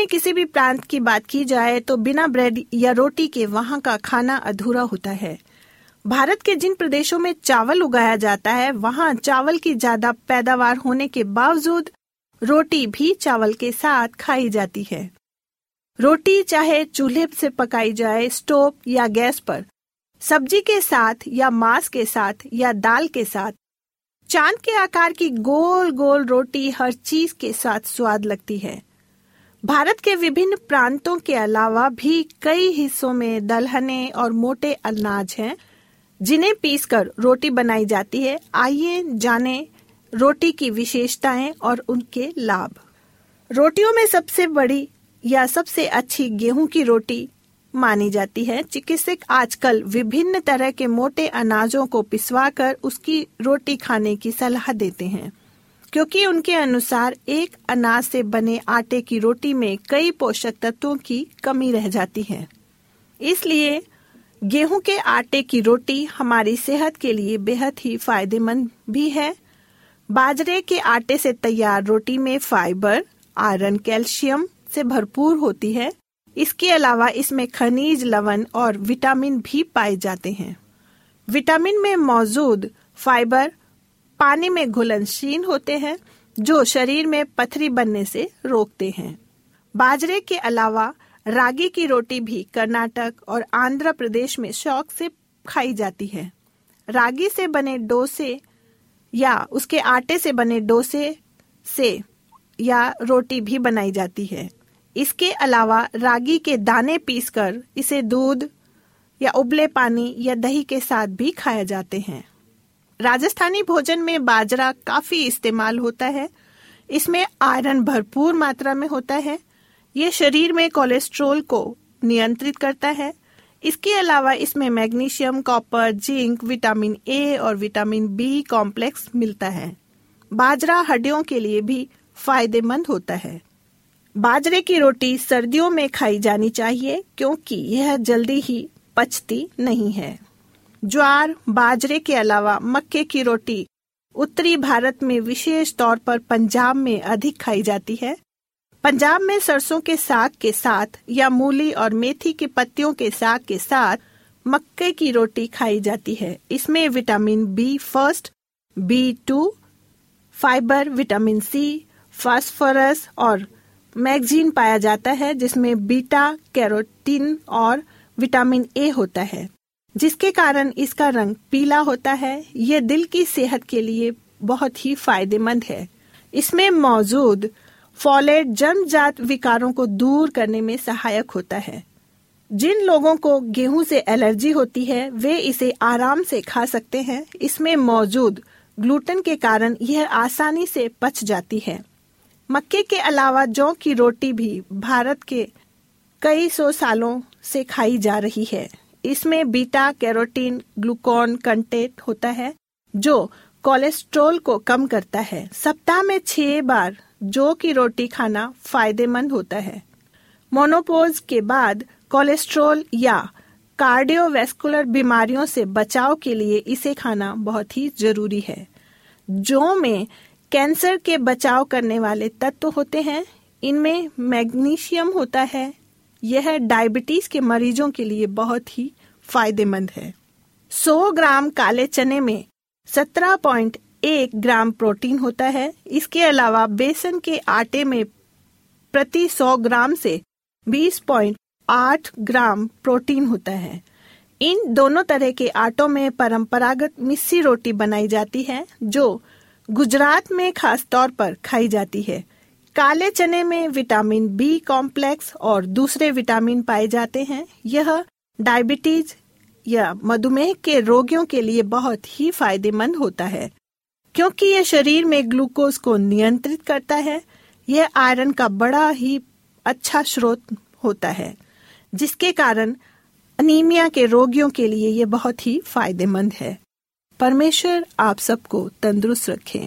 में किसी भी प्रांत की बात की जाए तो बिना ब्रेड या रोटी के वहाँ का खाना अधूरा होता है। भारत के जिन प्रदेशों में चावल उगाया जाता है, वहाँ चावल की ज़्यादा पैदावार होने के बावजूद रोटी भी चावल के साथ खाई जाती है। रोटी चाहे चूल्हे से पकाई जाए, स्टोव या गैस पर, सब्ज़ी के साथ या मांस के साथ या दाल के साथ, चाँद के आकार की गोल गोल रोटी हर चीज़ के साथ स्वाद लगती है। भारत के विभिन्न प्रांतों के अलावा भी कई हिस्सों में दलहने और मोटे अनाज हैं, जिन्हें पीसकर रोटी बनाई जाती है। आइए जाने रोटी की विशेषताएँ और उनके लाभ। रोटियों में सबसे बड़ी या सबसे अच्छी गेहूँ की रोटी मानी जाती है। चिकित्सक आजकल विभिन्न तरह के मोटे अनाजों को पिसवाकर उसकी रोटी खाने की सलाह देते हैं। क्योंकि उनके अनुसार एक अनाज से बने आटे की रोटी में कई पोषक तत्वों की कमी रह जाती है। इसलिए गेहूँ के आटे की रोटी हमारी सेहत के लिए बेहद ही फ़ायदेमंद भी है। बाजरे के आटे से तैयार रोटी में फाइबर, आयरन, कैल्शियम से भरपूर होती है। इसके अलावा इसमें खनिज, लवण और विटामिन भी पाए जाते हैं। विटामिन में मौजूद फाइबर पानी में घुलनशील होते हैं, जो शरीर में पथरी बनने से रोकते हैं। बाजरे के अलावा रागी की रोटी भी कर्नाटक और आंध्र प्रदेश में शौक से खाई जाती है। रागी से बने डोसे या उसके आटे से बने डोसे से या रोटी भी बनाई जाती है। इसके अलावा रागी के दाने पीसकर इसे दूध या उबले पानी या दही के साथ भी खाया जाते हैं। राजस्थानी भोजन में बाजरा काफ़ी इस्तेमाल होता है। इसमें आयरन भरपूर मात्रा में होता है। ये शरीर में कोलेस्ट्रोल को नियंत्रित करता है। इसके अलावा इसमें magnesium, copper, zinc, vitamin A और विटामिन बी कॉम्प्लेक्स मिलता है। बाजरा हड्डियों के लिए भी फ़ायदेमंद होता है। बाजरे की रोटी सर्दियों में खाई जानी चाहिए, क्योंकि यह जल्दी ही पचती नहीं है। ज्वार, बाजरे के अलावा मक्के की रोटी उत्तरी भारत में विशेष तौर पर पंजाब में अधिक खाई जाती है। पंजाब में सरसों के साग के साथ या मूली और मेथी के पत्तियों के साग के साथ मक्के की रोटी खाई जाती है। इसमें vitamin B first, B two, fibre, vitamin C, phosphorus और मैगजीन पाया जाता है, जिसमें बीटा, कैरोटीन और विटामिन ए होता है। जिसके कारण इसका रंग पीला होता है ये दिल की सेहत के लिए बहुत ही फ़ायदेमंद है। इसमें मौजूद फॉलेट जन्मजात विकारों को दूर करने में सहायक होता है। जिन लोगों को गेहूँ से एलर्जी होती है, वे इसे आराम से खा सकते हैं। इसमें मौजूद ग्लूटेन के कारण यह आसानी से पच जाती है। मक्के के अलावा जौ की रोटी भी भारत के कई सौ सालों से खाई जा रही है। इसमें बीटा, कैरोटीन, ग्लूकोन कंटेंट होता है, जो कोलेस्ट्रोल को कम करता है। सप्ताह में छह बार जौ की रोटी खाना फ़ायदेमंद होता है। मोनोपोज के बाद कोलेस्ट्रोल या कार्डियोवैस्कुलर बीमारियों से बचाव के लिए इसे खाना बहुत ही ज़रूरी है। जो में कैंसर के बचाव करने वाले तत्व होते हैं। इनमें मैग्नीशियम होता है यह डायबिटीज़ के मरीजों के लिए बहुत ही फ़ायदेमंद है। 100 ग्राम काले चने में एक ग्राम प्रोटीन होता है। इसके अलावा बेसन के आटे में प्रति 100 ग्राम से 20.8 ग्राम प्रोटीन होता है। इन दोनों तरह के आटों में परंपरागत मिस्सी रोटी बनाई जाती है, जो गुजरात में खास तौर पर खाई जाती है। काले चने में विटामिन बी कॉम्प्लेक्स और दूसरे विटामिन पाए जाते हैं। यह डायबिटीज़ या मधुमेह के रोगियों के लिए बहुत ही फ़ायदेमंद होता है, क्योंकि यह शरीर में ग्लूकोज को नियंत्रित करता है। यह आयरन का बड़ा ही अच्छा स्रोत होता है, जिसके कारण अनीमिया के रोगियों के लिए यह बहुत ही फ़ायदेमंद है। परमेश्वर आप सबको तंदुरुस्त रखें।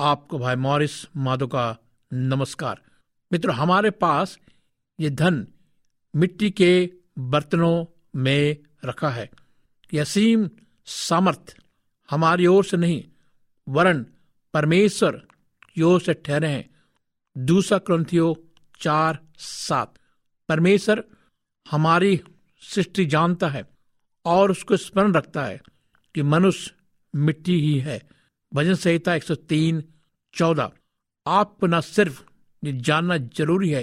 आपको भाई मॉरिस माधो का नमस्कार। मित्रों, हमारे पास ये धन मिट्टी के बर्तनों में रखा है। यह असीम सामर्थ हमारी ओर से नहीं वरण परमेश्वर की ओर से ठहरे हैं। दूसरा क्रंथियो चार सात। परमेश्वर हमारी सृष्टि जानता है और उसको स्मरण रखता है कि मनुष्य मिट्टी ही है। भजन संहिता 103 14 आपको न सिर्फ़ ये जानना ज़रूरी है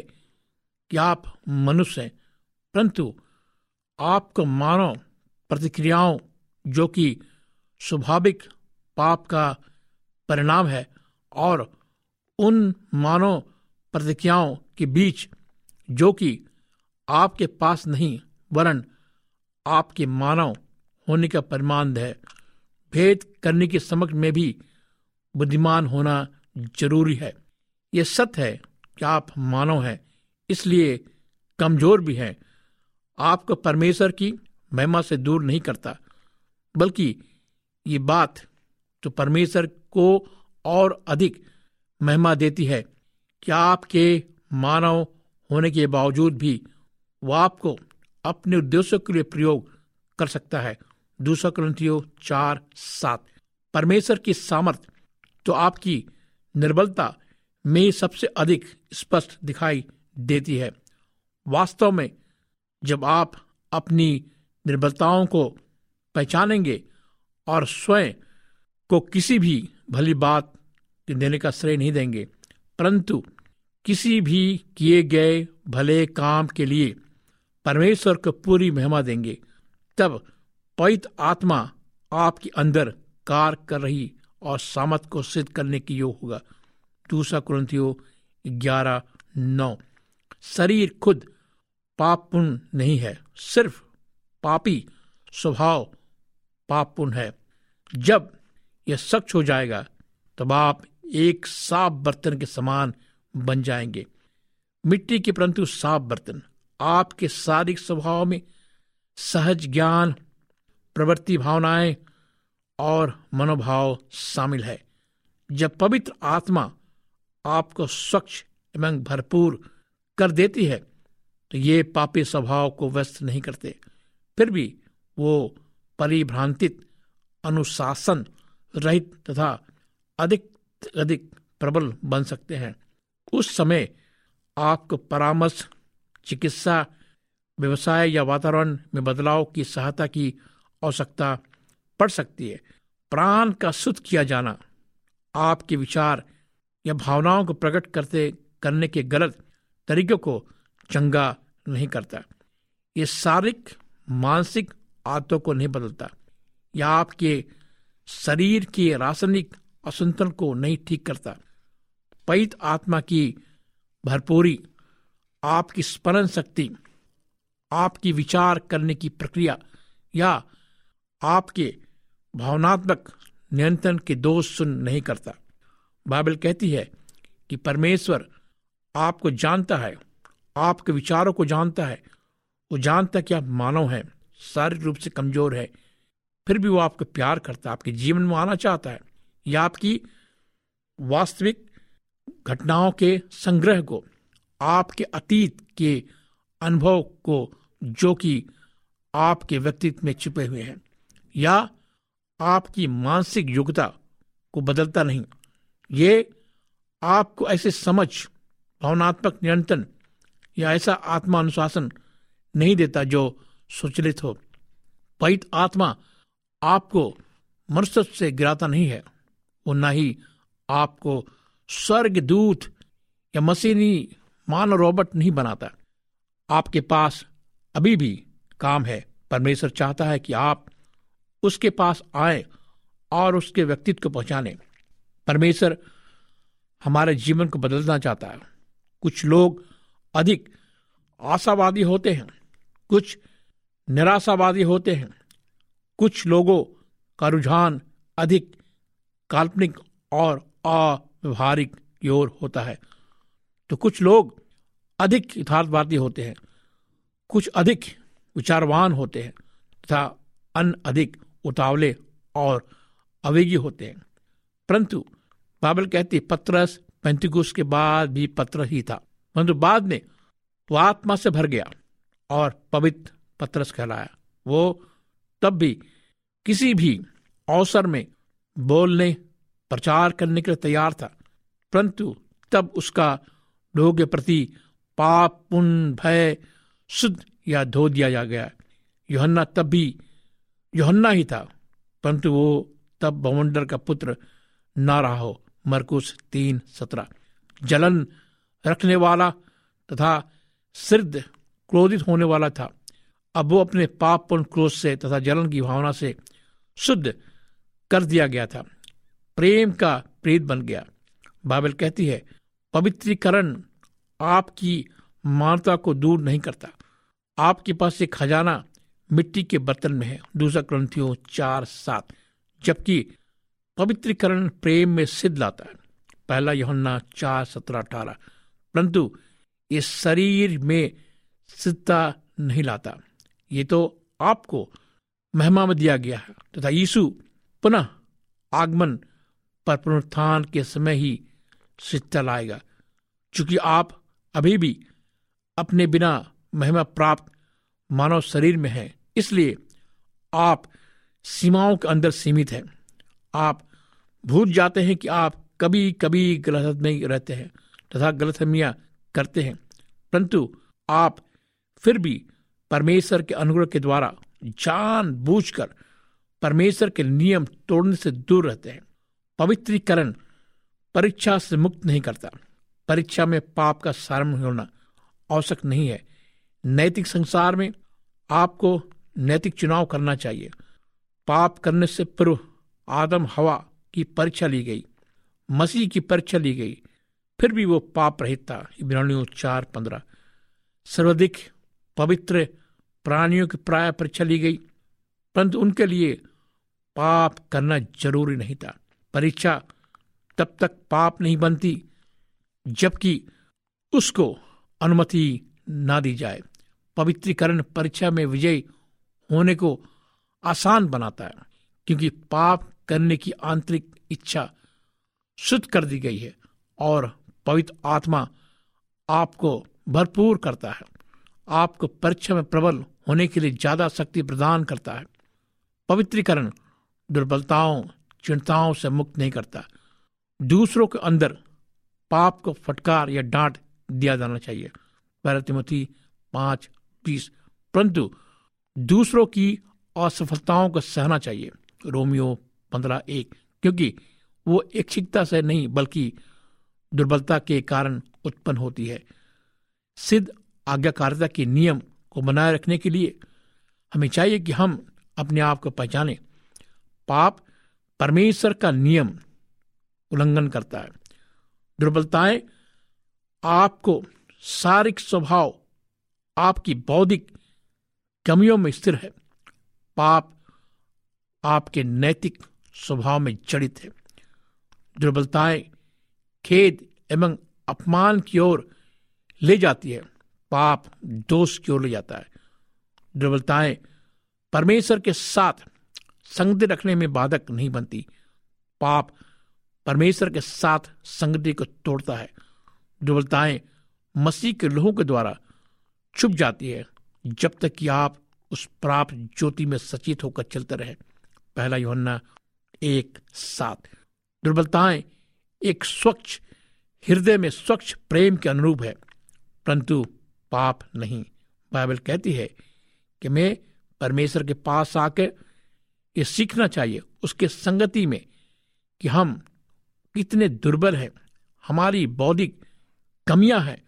कि आप मनुष्य हैं, परंतु आपको मानव प्रतिक्रियाओं जो कि स्वाभाविक पाप का परिणाम है और उन मानव प्रतिक्रियाओं के बीच जो कि आपके पास नहीं, वरन आपके मानव होने का परिमाण है। भेद करने की समझ में भी बुद्धिमान होना ज़रूरी है। यह सत्य है कि आप मानव हैं, इसलिए कमज़ोर भी हैं। आपको परमेश्वर की महिमा से दूर नहीं करता, बल्कि ये बात तो परमेश्वर को और अधिक महिमा देती है कि आपके मानव होने के बावजूद भी वो आपको अपने उद्देश्यों के लिए प्रयोग कर सकता है। दूसरा क्रंथियो चार, सात। परमेश्वर की सामर्थ तो आपकी निर्बलता में सबसे अधिक स्पष्ट दिखाई देती है। वास्तव में जब आप अपनी निर्बलताओं को पहचानेंगे और स्वयं को किसी भी भली बात देने का श्रेय नहीं देंगे, परंतु किसी भी किए गए भले काम के लिए परमेश्वर को पूरी महिमा देंगे, तब पवित्र आत्मा आपके अंदर कार कर रही और सामत को सिद्ध करने की योग होगा। दूसरा क्रंथियो ग्यारह, नौ। शरीर खुद पापपुन नहीं है, सिर्फ़ पापी स्वभाव पापपुन है। जब यह सच हो जाएगा, तब आप एक साफ़ बर्तन के समान बन जाएँगे। मिट्टी के परंतु साफ़ बर्तन, आपके शारीरिक स्वभाव में सहज ज्ञान प्रवृत्ति भावनाएँ और मनोभाव शामिल है। जब पवित्र आत्मा आपको स्वच्छ एवं भरपूर कर देती है तो ये पापी स्वभाव को व्यस्त नहीं करते। फिर भी वो परिभ्रांतित, अनुशासन रहित तथा अधिक अधिक प्रबल बन सकते हैं। उस समय आपको परामर्श, चिकित्सा, व्यवसाय या वातावरण में बदलाव की सहायता की आवश्यकता पड़ सकती है। प्राण का शुद्ध किया जाना, आपके विचार या भावनाओं को प्रकट करते, करने के गलत तरीकों को चंगा नहीं करता। ये शारीरिक, मानसिक आदतों को नहीं बदलता। या आपके शरीर के रासायनिक असंतुलन को नहीं ठीक करता। पैत आत्मा की भरपूरी, आपकी स्मरण शक्ति, आपकी विचार करने की प्रक्रिया या आपके भावनात्मक नियंत्रण के दोष सुन नहीं करता। बाइबल कहती है कि परमेश्वर आपको जानता है, आपके विचारों को जानता है, वो जानता कि आप मानव हैं, शारीरिक रूप से कमज़ोर है, फिर भी वो आपको प्यार करता है, आपके जीवन में आना चाहता है, या आपकी वास्तविक घटनाओं के संग्रह को, आपके अतीत के अनुभव को, जो कि आपके व्यक्तित्व में छिपे हुए हैं। या आपकी मानसिक योग्यता को बदलता नहीं। ये आपको ऐसे समझ, भावनात्मक नियंत्रण या ऐसा आत्मा अनुशासन नहीं देता जो सुचलित हो। पवित आत्मा आपको मनुष्य से गिराता नहीं है। वो न ही आपको स्वर्ग दूत या मशीनी मान रोबोट नहीं बनाता। आपके पास अभी भी काम है। परमेश्वर चाहता है कि आप उसके पास आए और उसके व्यक्तित्व को पहचाने। परमेश्वर हमारे जीवन को बदलना चाहता है। कुछ लोग अधिक आशावादी होते हैं, कुछ निराशावादी होते हैं, कुछ लोगों का रुझान अधिक काल्पनिक और अव्यवहारिक की ओर होता है। तो कुछ लोग अधिक यथार्थवादी होते हैं, कुछ अधिक विचारवान होते हैं तथा अन्य अधिक उतावले और अवेगी होते हैं। परंतु बाइबल कहती, पत्रस पैंतीकुश के बाद भी पत्र ही था। परंतु बाद में वो आत्मा से भर गया और पवित्र पत्रस कहलाया। वो तब भी किसी भी अवसर में बोलने, प्रचार करने के लिए तैयार था। परंतु तब उसका लोगों के प्रति पाप, पुण्य, भय, शुद्ध या धो दिया जा गया। योहन्ना तब भी योहन्ना ही था, परंतु वो तब बवंडर का पुत्र ना रहा हो मरकुस तीन सत्रह। जलन रखने वाला तथा सिद्ध क्रोधित होने वाला था। अब वो अपने पाप पुण्य क्रोध से तथा जलन की भावना से शुद्ध कर दिया गया था। प्रेम का प्रेत बन गया। बाइबल कहती है, पवित्रीकरण आपकी मानवता को दूर नहीं करता। आपके पास एक खजाना मिट्टी के बर्तन में है। दूसरा ग्रंथियों चार सात, जबकि पवित्रीकरण प्रेम में सिद्ध लाता है। पहला यौना चार सत्रह अठारह, परंतु ये शरीर में सिद्धता नहीं लाता। ये तो आपको महिमा में दिया गया है, तथा तो यीशु पुनः आगमन पर पुनरुत्थान के समय ही सिद्धता लाएगा। चूँकि आप अभी भी अपने बिना महिमा प्राप्त मानव शरीर में हैं इसलिए आप सीमाओं के अंदर सीमित हैं। आप भूल जाते हैं कि आप कभी कभी गलत नहीं रहते हैं तथा गलतमियाँ करते हैं। परंतु आप फिर भी परमेश्वर के अनुग्रह के द्वारा जान बूझकर परमेश्वर के नियम तोड़ने से दूर रहते हैं। पवित्रीकरण परीक्षा से मुक्त नहीं करता। परीक्षा में पाप का सारम होना आवश्यक नहीं है। नैतिक संसार में आपको नैतिक चुनाव करना चाहिए। पाप करने से पूर्व आदम हवा की परीक्षा ली गई, मसीह की परीक्षा ली गई, फिर भी वो पाप रहित था। इब्रानियों चार पंद्रह। सर्वाधिक पवित्र प्राणियों की प्राय परीक्षा ली गई, परंतु उनके लिए पाप करना ज़रूरी नहीं था। परीक्षा तब तक पाप नहीं बनती जबकि उसको अनुमति ना दी जाए। पवित्रीकरण परीक्षा में विजयी होने को आसान बनाता है, क्योंकि पाप करने की आंतरिक इच्छा शुद्ध कर दी गई है और पवित्र आत्मा आपको भरपूर करता है। आपको परीक्षा में प्रबल होने के लिए ज़्यादा शक्ति प्रदान करता है। पवित्रीकरण दुर्बलताओं, चिंताओं से मुक्त नहीं करता। दूसरों के अंदर पाप को फटकार या डांट दिया जाना चाहिए। तिमोथी पाँच, बीस, परंतु दूसरों की असफलताओं को सहना चाहिए। रोमियो पंद्रह एक, क्योंकि वो इच्छिकता से नहीं, बल्कि दुर्बलता के कारण उत्पन्न होती है। सिद्ध आज्ञाकारिता के नियम को बनाए रखने के लिए हमें चाहिए कि हम अपने आप को पहचाने। पाप परमेश्वर का नियम उल्लंघन करता है। दुर्बलताएँ आपको शारीरिक स्वभाव, आपकी बौद्धिक कमियों में स्थिर है। पाप आपके नैतिक स्वभाव में जड़ित है। दुर्बलताएँ खेद एवं अपमान की ओर ले जाती है। पाप दोष की ओर ले जाता है। दुर्बलताएँ परमेश्वर के साथ संगति रखने में बाधक नहीं बनती। पाप परमेश्वर के साथ संगति को तोड़ता है। दुर्बलताएँ मसीह के लोहों के द्वारा छुप जाती है। जब तक कि आप उस प्राप्त ज्योति में सचेत होकर चलते रहे। पहला योहन्ना एक सात। दुर्बलताएँ एक स्वच्छ, हृदय में स्वच्छ प्रेम के अनुरूप है, परंतु पाप नहीं। बाइबल कहती है कि मैं परमेश्वर के पास आकर ये सीखना चाहिए उसके संगति में कि हम कितने दुर्बल हैं, हमारी बौद्धिक कमियाँ हैं,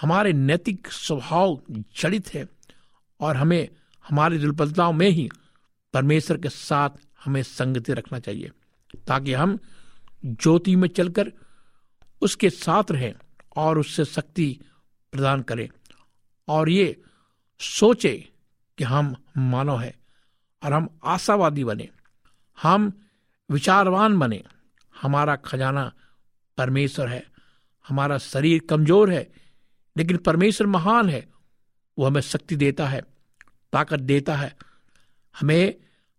हमारे नैतिक स्वभाव जड़ित है। और हमें, हमारी दुर्बलताओं में ही परमेश्वर के साथ हमें संगति रखना चाहिए, ताकि हम ज्योति में चलकर उसके साथ रहें और उससे शक्ति प्रदान करें। और ये सोचे कि हम मानव हैं और हम आशावादी बने, हम विचारवान बने, हमारा खजाना परमेश्वर है, हमारा शरीर कमज़ोर है, लेकिन परमेश्वर महान है, वो हमें शक्ति देता है। ताकत देता है। हमें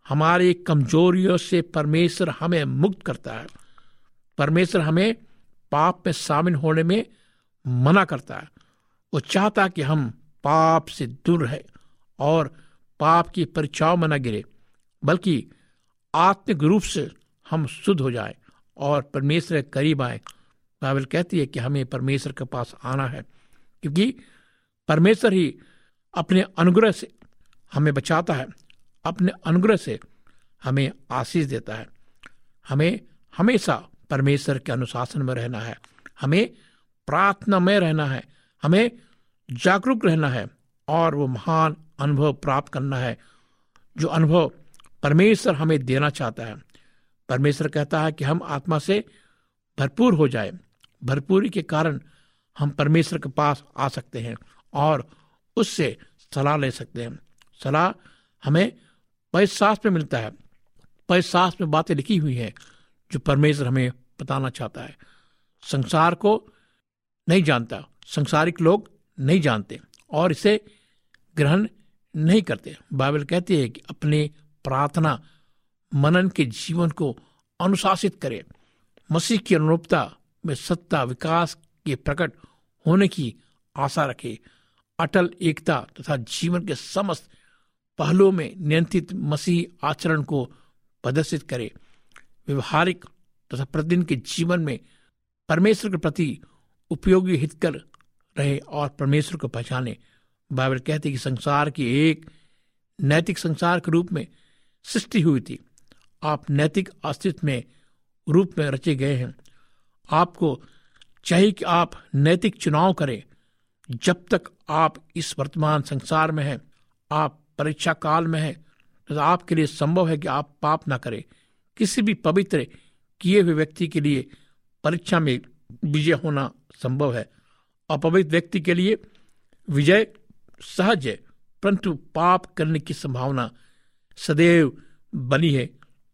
हमारी कमजोरियों से परमेश्वर हमें मुक्त करता है। परमेश्वर हमें पाप में शामिल होने में मना करता है। वो चाहता कि हम पाप से दूर रहे और पाप की परीक्षाओं में न गिरे, बल्कि आत्मिक रूप से हम शुद्ध हो जाए और परमेश्वर के करीब आए। बाइबल कहती है कि हमें परमेश्वर के पास आना है, क्योंकि परमेश्वर ही अपने अनुग्रह से हमें बचाता है, अपने अनुग्रह से हमें आशीष देता है। हमें हमेशा परमेश्वर के अनुशासन में रहना है। हमें प्रार्थना में रहना है। हमें जागरूक रहना है और वो महान अनुभव प्राप्त करना है, जो अनुभव परमेश्वर हमें देना चाहता है। परमेश्वर कहता है कि हम आत्मा से भरपूर हो जाए। भरपूरी के कारण हम परमेश्वर के पास आ सकते हैं और उससे सलाह ले सकते हैं। सलाह हमें पैसास में मिलता है। पैसास में बातें लिखी हुई हैं, जो परमेश्वर हमें बताना चाहता है। संसार को नहीं जानता, संसारिक लोग नहीं जानते और इसे ग्रहण नहीं करते। बाइबल कहती है कि अपने प्रार्थना, मनन के जीवन को अनुशासित करे। मसीह की अनुरूपता में सत्ता, विकास के प्रकट होने की आशा रखे। अटल एकता तथा जीवन के समस्त पहलुओं में नियंत्रित मसीह आचरण को प्रदर्शित करे। व्यवहारिक तथा प्रतिदिन के जीवन में परमेश्वर के प्रति उपयोगी हितकर रहे और परमेश्वर को पहचाने। बाइबल कहते कि संसार की एक नैतिक संसार के रूप में सृष्टि हुई थी। आप नैतिक अस्तित्व में रूप में रचे गए हैं। आपको चाहिए कि आप नैतिक चुनाव करें। जब तक आप इस वर्तमान संसार में हैं, आप परीक्षा काल में है तो आपके लिए संभव है कि आप पाप ना करें। किसी भी पवित्र किए हुए व्यक्ति के लिए परीक्षा में विजय होना संभव है। अपवित्र व्यक्ति के लिए विजय सहज है, परंतु पाप करने की संभावना सदैव बनी है।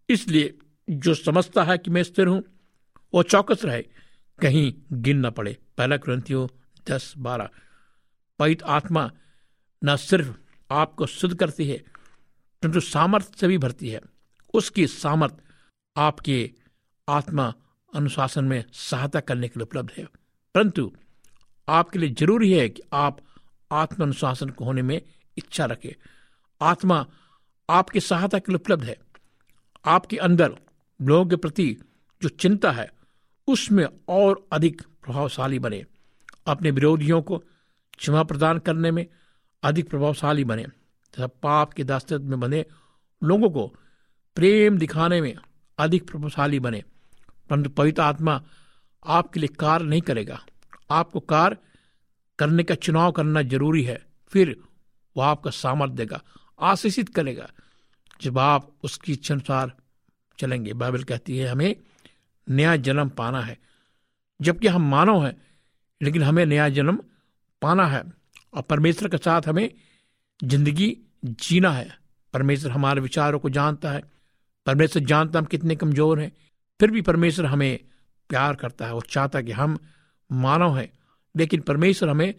इसलिए जो समझता है कि मैं स्थिर हूँ, वो चौकस रहे, कहीं गिन न पड़े। पहला ग्रंथियों दस बारह। पवित आत्मा न सिर्फ़ आपको शुद्ध करती है परंतु सामर्थ्य से भी भरती है। उसकी सामर्थ आपके आत्मा अनुशासन में सहायता करने के लिए उपलब्ध है। परंतु आपके लिए ज़रूरी है कि आप आत्म अनुशासन को होने में इच्छा रखें। आत्मा आपकी सहायता के लिए उपलब्ध है। आपके अंदर लोगों के प्रति जो चिंता है, उसमें और अधिक प्रभावशाली बने। अपने विरोधियों को क्षमा प्रदान करने में अधिक प्रभावशाली बने, तथा पाप के दास्तित्व में बने लोगों को प्रेम दिखाने में अधिक प्रभावशाली बने। परंतु पवित्र आत्मा आपके लिए कार्य नहीं करेगा। आपको कार्य करने का चुनाव करना ज़रूरी है, फिर वह आपका सामर्थ्य देगा, आशीषित करेगा। जब आप उसकी इच्छा अनुसार चलेंगे, बाइबल कहती है, हमें नया जन्म पाना है। जबकि हम मानव हैं, लेकिन हमें नया जन्म पाना है। और परमेश्वर के साथ हमें ज़िंदगी जीना है। परमेश्वर हमारे विचारों को जानता है। परमेश्वर जानता हम कितने कमज़ोर हैं। फिर भी परमेश्वर हमें प्यार करता है वो चाहता है कि हम मानव हैं। लेकिन परमेश्वर हमें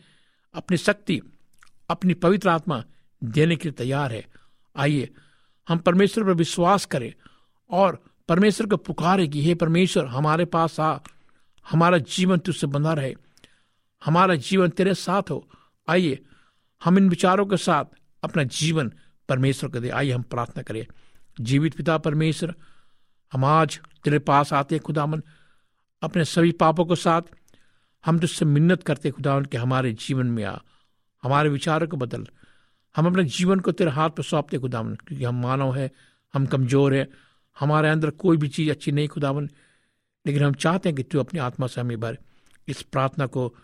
अपनी शक्ति, अपनी पवित्र आत्मा देने के लिए तैयार है। आइए, हम परमेश्वर पर विश्वास करें और परमेश्वर को पुकारे कि हे परमेश्वर, हमारे पास आ, हमारा जीवन तुझसे बंधा रहे। हमारा जीवन तेरे साथ हो। आइए, हम इन विचारों के साथ अपना जीवन परमेश्वर को दे आइए, हम प्रार्थना करें। जीवित पिता परमेश्वर, हम आज तेरे पास आते हैं, खुदावन। अपने सभी पापों के साथ हम तुझसे मिन्नत करते खुदावन, कि हमारे जीवन में आ। हमारे विचारों को बदल। हम अपने जीवन को तेरे हाथ पर सौंपते खुदावन, क्योंकि हम मानव है, हम कमज़ोर हैं। हमारे अंदर कोई भी चीज़ अच्छी नहीं, खुदावन। लेकिन हम चाहते हैं कि तू अपनी आत्मा से हमें भर। इस प्रार्थना को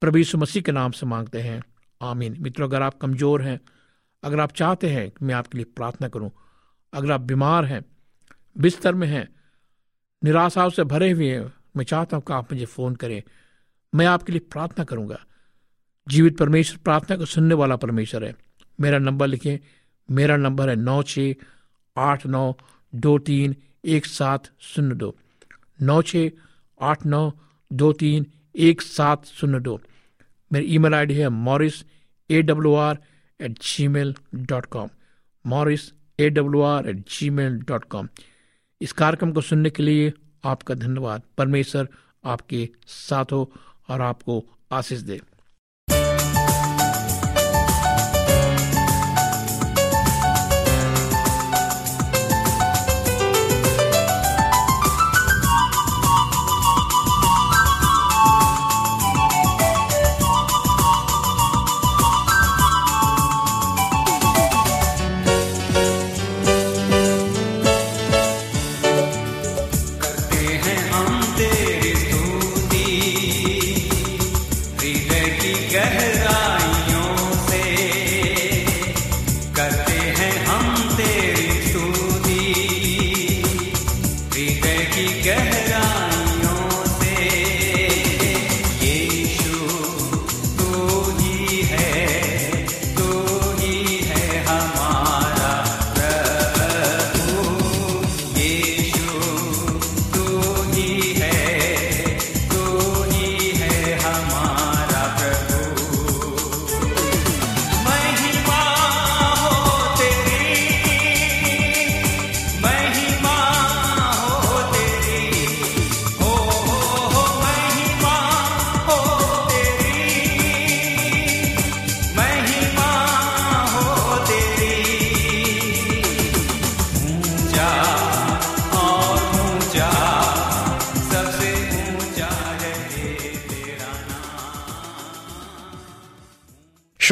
प्रभु यीशु मसीह के नाम से मांगते हैं। आमीन। मित्रों, अगर आप कमज़ोर हैं, अगर आप चाहते हैं कि मैं आपके लिए प्रार्थना करूँ, अगर आप बीमार हैं, बिस्तर में हैं, निराशाओं से भरे हुए हैं, मैं चाहता हूँ कि आप मुझे फ़ोन करें। मैं आपके लिए प्रार्थना करूँगा। जीवित परमेश्वर, प्रार्थना को सुनने वाला परमेश्वर है। मेरा नंबर लिखें। मेरा नंबर है नौ छ आठ नौ दो तीन एक सात शून्य दो। नौ छ आठ नौ दो तीन एक सात शून्य दो। मेरी ईमेल आईडी है Morris A W R at G mail dot com Morris A W R at G mail dot com इस कार्यक्रम को सुनने के लिए आपका धन्यवाद। परमेश्वर आपके साथ हो और आपको आशीष दे।